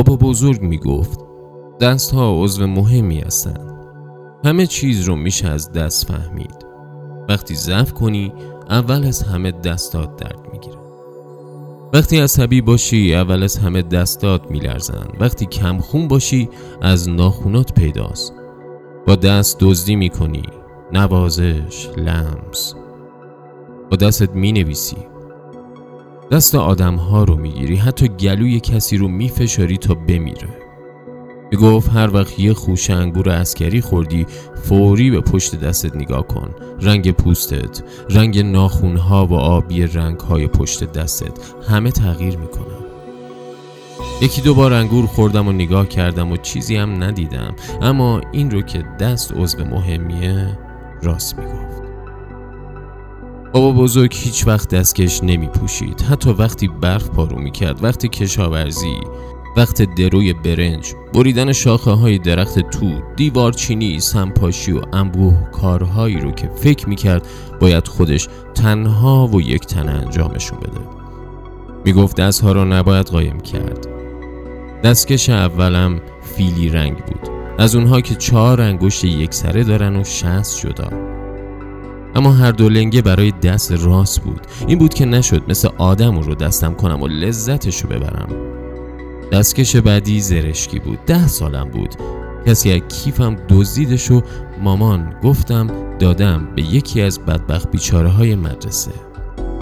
بابا بزرگ می گفت دست ها عضو مهمی هستند. همه چیز رو میشه از دست فهمید. وقتی ضعف کنی اول از همه دستات درد می‌گیره. وقتی عصبی باشی اول از همه دستات میلرزن وقتی کمخون باشی از ناخونات پیداست. با دست دزدی می‌کنی. نوازش لمس. با دستت می‌نویسی. دست آدم ها رو می‌گیری حتی گلوی کسی رو میفشاری تا بمیره. گفت هر وقت یه خوش انگور اسکری خوردی فوری به پشت دستت نگاه کن. رنگ پوستت رنگ ناخونها و آبی رنگ های پشت دستت همه تغییر می‌کنن. یکی دو بار انگور خوردم و نگاه کردم و چیزی هم ندیدم. اما این رو که دست عضو مهمیه راست می‌گفت. بابا بزرگ هیچ وقت دستکش نمی پوشید حتی وقتی برف پارو می‌کرد وقتی کشاورزی وقت دروی برنج بریدن شاخه های درخت تو دیوارچینی سمپاشی و انبوه کارهایی رو که فکر می‌کرد باید خودش تنها و یک تن انجامشون بده. می‌گفت دستها رو نباید قایم کرد. دستکش اولم فیلی رنگ بود. از اونها که چهار انگشت یک سره دارن و شست جدا. اما هر دو لنگه برای دست راست بود. این بود که نشد مثل آدم رو دستم کنم و لذتشو ببرم. دستکش بعدی زرشکی بود. ده سالم بود. کسی از کیفم دزدیدش و مامان گفتم دادم به یکی از بدبخت بیچاره های مدرسه.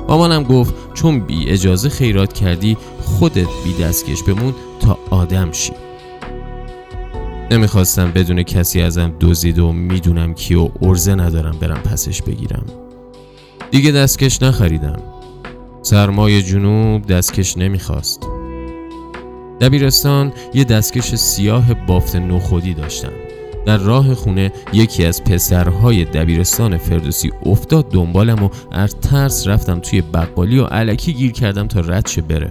مامانم گفت چون بی اجازه خیرات کردی خودت بی دستکش بمون تا آدم شی. نمی‌خواستم بدون کسی ازم دزدید و می‌دونم کی و ارزه ندارم برم پسش بگیرم. دیگه دستکش نخریدم. سرمای جنوب دستکش نمی‌خواست. دبیرستان یه دستکش سیاه بافت نخودی داشتم در راه خونه یکی از پسرهای دبیرستان فردوسی افتاد دنبالم و از ترس رفتم توی بقالی و علکی گیر کردم تا ردشه بره.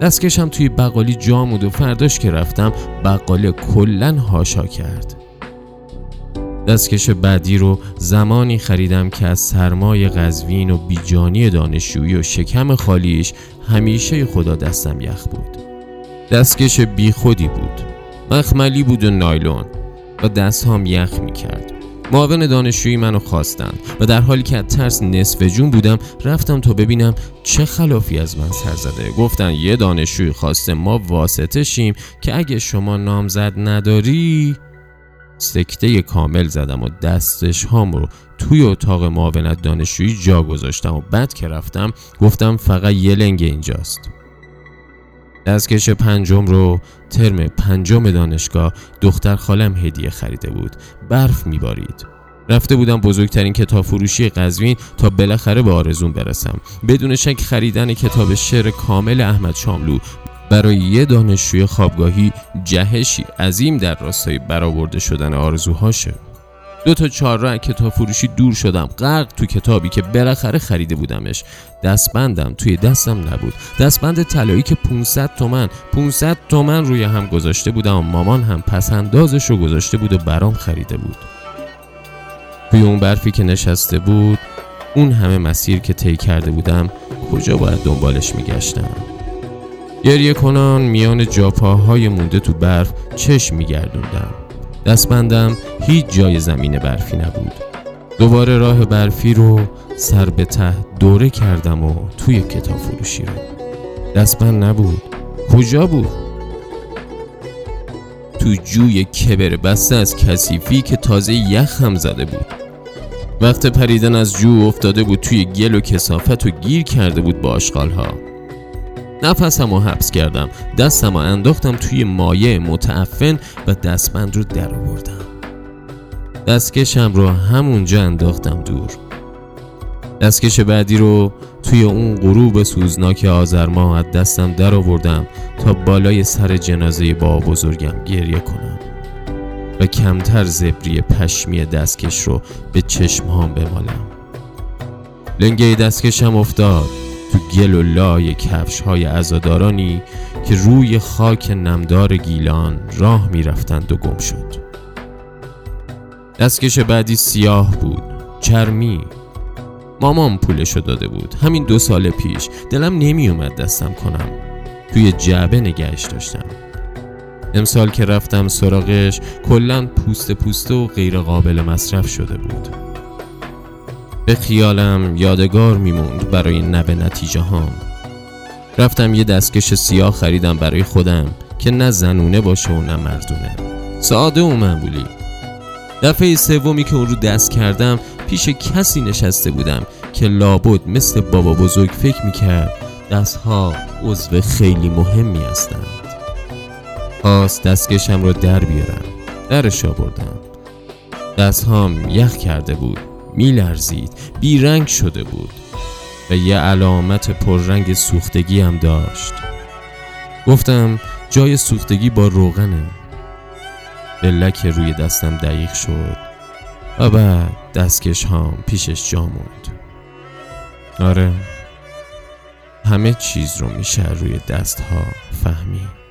دستکشم توی بقالی جامود و فرداش که رفتم بقاله کلن هاشا کرد. دستکش بعدی رو زمانی خریدم که از سرمای قزوین و بیجانی دانشجویی و شکم خالیش همیشه خدا دستم یخ بود. دستکش بی خودی بود. مخملی بود و نایلون و دست هم یخ می کرد معاون دانشجویی منو خواستند و در حالی که از ترس نصف جون بودم رفتم تا ببینم چه خلافی از من سر زده. گفتن یه دانشجوی خواسته ما واسطه شیم که اگه شما نامزد نداری سکته کامل زدم و دستش هام رو توی اتاق معاونت دانشجویی جا گذاشتم و بعد که رفتم گفتم فقط یه لنگ اینجاست. دستکش پنجم رو ترم پنجم دانشگاه دختر خالم هدیه خریده بود. برف میبارید. رفته بودم بزرگترین کتاب فروشی قزوین تا بالاخره به آرزون برسم. بدون شک خریدن کتاب شعر کامل احمد شاملو برای یه دانشجوی خوابگاهی جهشی عظیم در راستای برآورده شدن آرزوهاشه. دو تا چهار کتاب فروشی دور شدم. غرق تو کتابی که بالاخره خریده بودمش. دستبندم توی دستم نبود. دستبند طلایی که 500 تومن 500 تومن روی هم گذاشته بودم و مامان هم پسندازش رو گذاشته بود و برام خریده بود. توی اون برفی که نشسته بود اون همه مسیر که طی کرده بودم کجا باید دنبالش میگشتم؟ گریه کنان میان جاپاهای مونده تو برف چشم میگردوندم. دستبندم هیچ جای زمین برفی نبود. دوباره راه برفی رو سر به ته دوره کردم و توی کتاب فروشی رو. دستبند نبود. کجا بود؟ تو جوی کبر بسته از کثیفی که تازه یخ هم زده بود. وقت پریدن از جو افتاده بود توی گل و کسافت و گیر کرده بود با ها نفسم رو حبس کردم. دستم رو انداختم توی مایه متعفن و دستبند رو در آوردم. دستکشم رو همونجا انداختم دور. دستکش بعدی رو توی اون غروب سوزناک آذر ماه از دستم در آوردم تا بالای سر جنازه با بزرگم گریه کنم و کمتر زبری پشمی دستکش رو به چشمهام بمالم. لنگه دستکشم افتاد. تو گل و لای کفش های ازادارانی که روی خاک نمدار گیلان راه می‌رفتند و گم شد. دستکش بعدی سیاه بود چرمی. مامان پولشو داده بود. همین دو سال پیش. دلم نمی اومد دستم کنم. توی جعبه نگهش داشتم. امسال که رفتم سراغش کلا پوست پوسته و غیر قابل مصرف شده بود. به خیالم یادگار میموند برای نب نتیجه هام رفتم یه دستکش سیاه خریدم برای خودم که نه زنونه باشه و نه مردونه. ساده و معمولی. دفعه سومی که اون رو دست کردم پیش کسی نشسته بودم که لابد مثل بابا بزرگ فکر می‌کرد دستها عضو خیلی مهمی هستند. خواست دستکشم رو در بیارم. درش آوردم. دستهام یخ کرده بود. میلرزید. بیرنگ شده بود و یه علامت پررنگ سوختگی هم داشت. گفتم جای سوختگی با روغنه. بلک روی دستم دقیق شد و بعد دستکش هام پیشش جا موند. آره همه چیز رو میشه روی دست ها فهمید.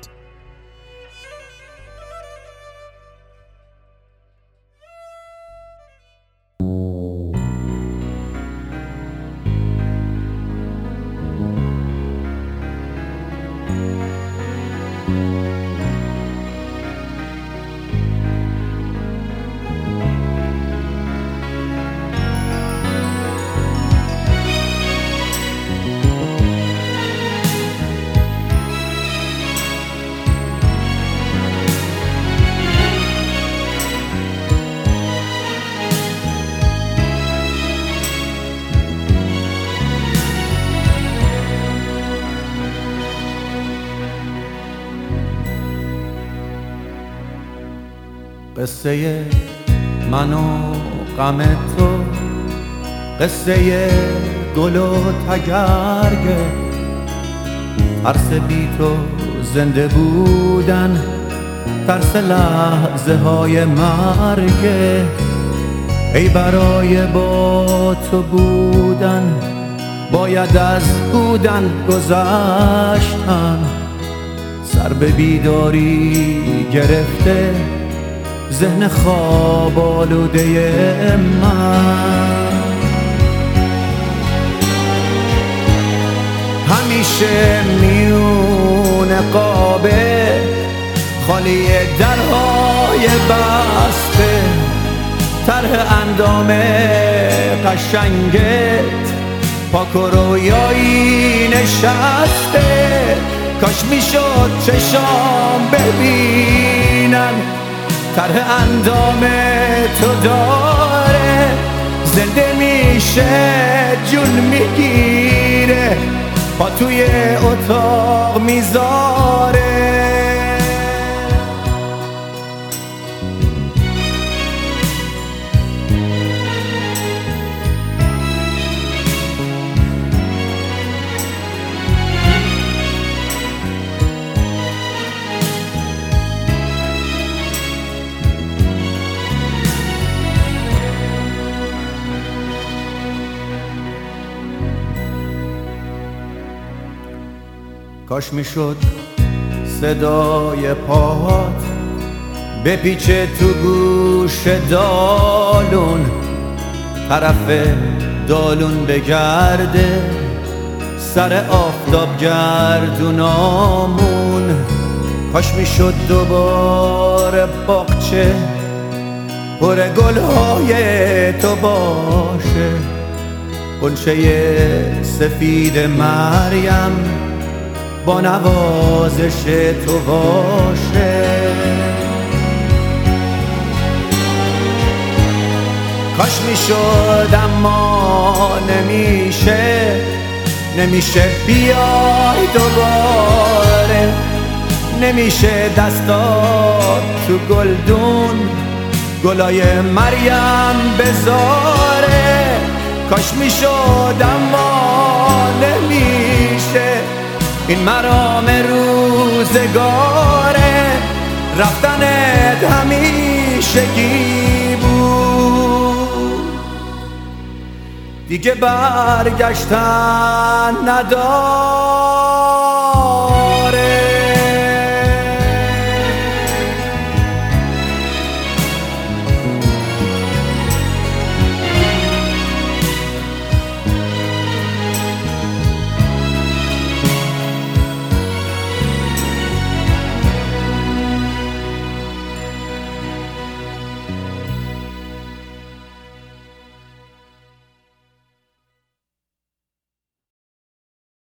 قصه من و غم تو قصه گل و تگرگه ترس بی تو زنده بودن ترس لحظه های مرگه ای برای با تو بودن باید از بودن گذشتن. سر به بیداری گرفته ذهن خواب آلوده من. همیشه میون قابه خالی درهای بسته. طرح اندام قشنگت پاک و رویایی نشسته. کاش می‌شد چشام ببینن. طرح اندام تو داره زنده میشه جون می‌گیره پا توی اتاق می‌ذاره. کاش می‌شد صدای پاهات بپیچه تو گوش دالون طرف دالون بگرده سر آفتاب گردونامون. کاش می‌شد دوباره باغچه پر گلهای تو باشه. قنچه سفید مریم با نوازش تو باشه. کاش می‌شد اما نمیشه. نمیشه بیای دوباره. نمیشه دستات تو گلدون. گلای مریم بذاره کاش می‌شد اما این مرام روزگاره رفتنت همیشگی بود. دیگه برگشتن نداره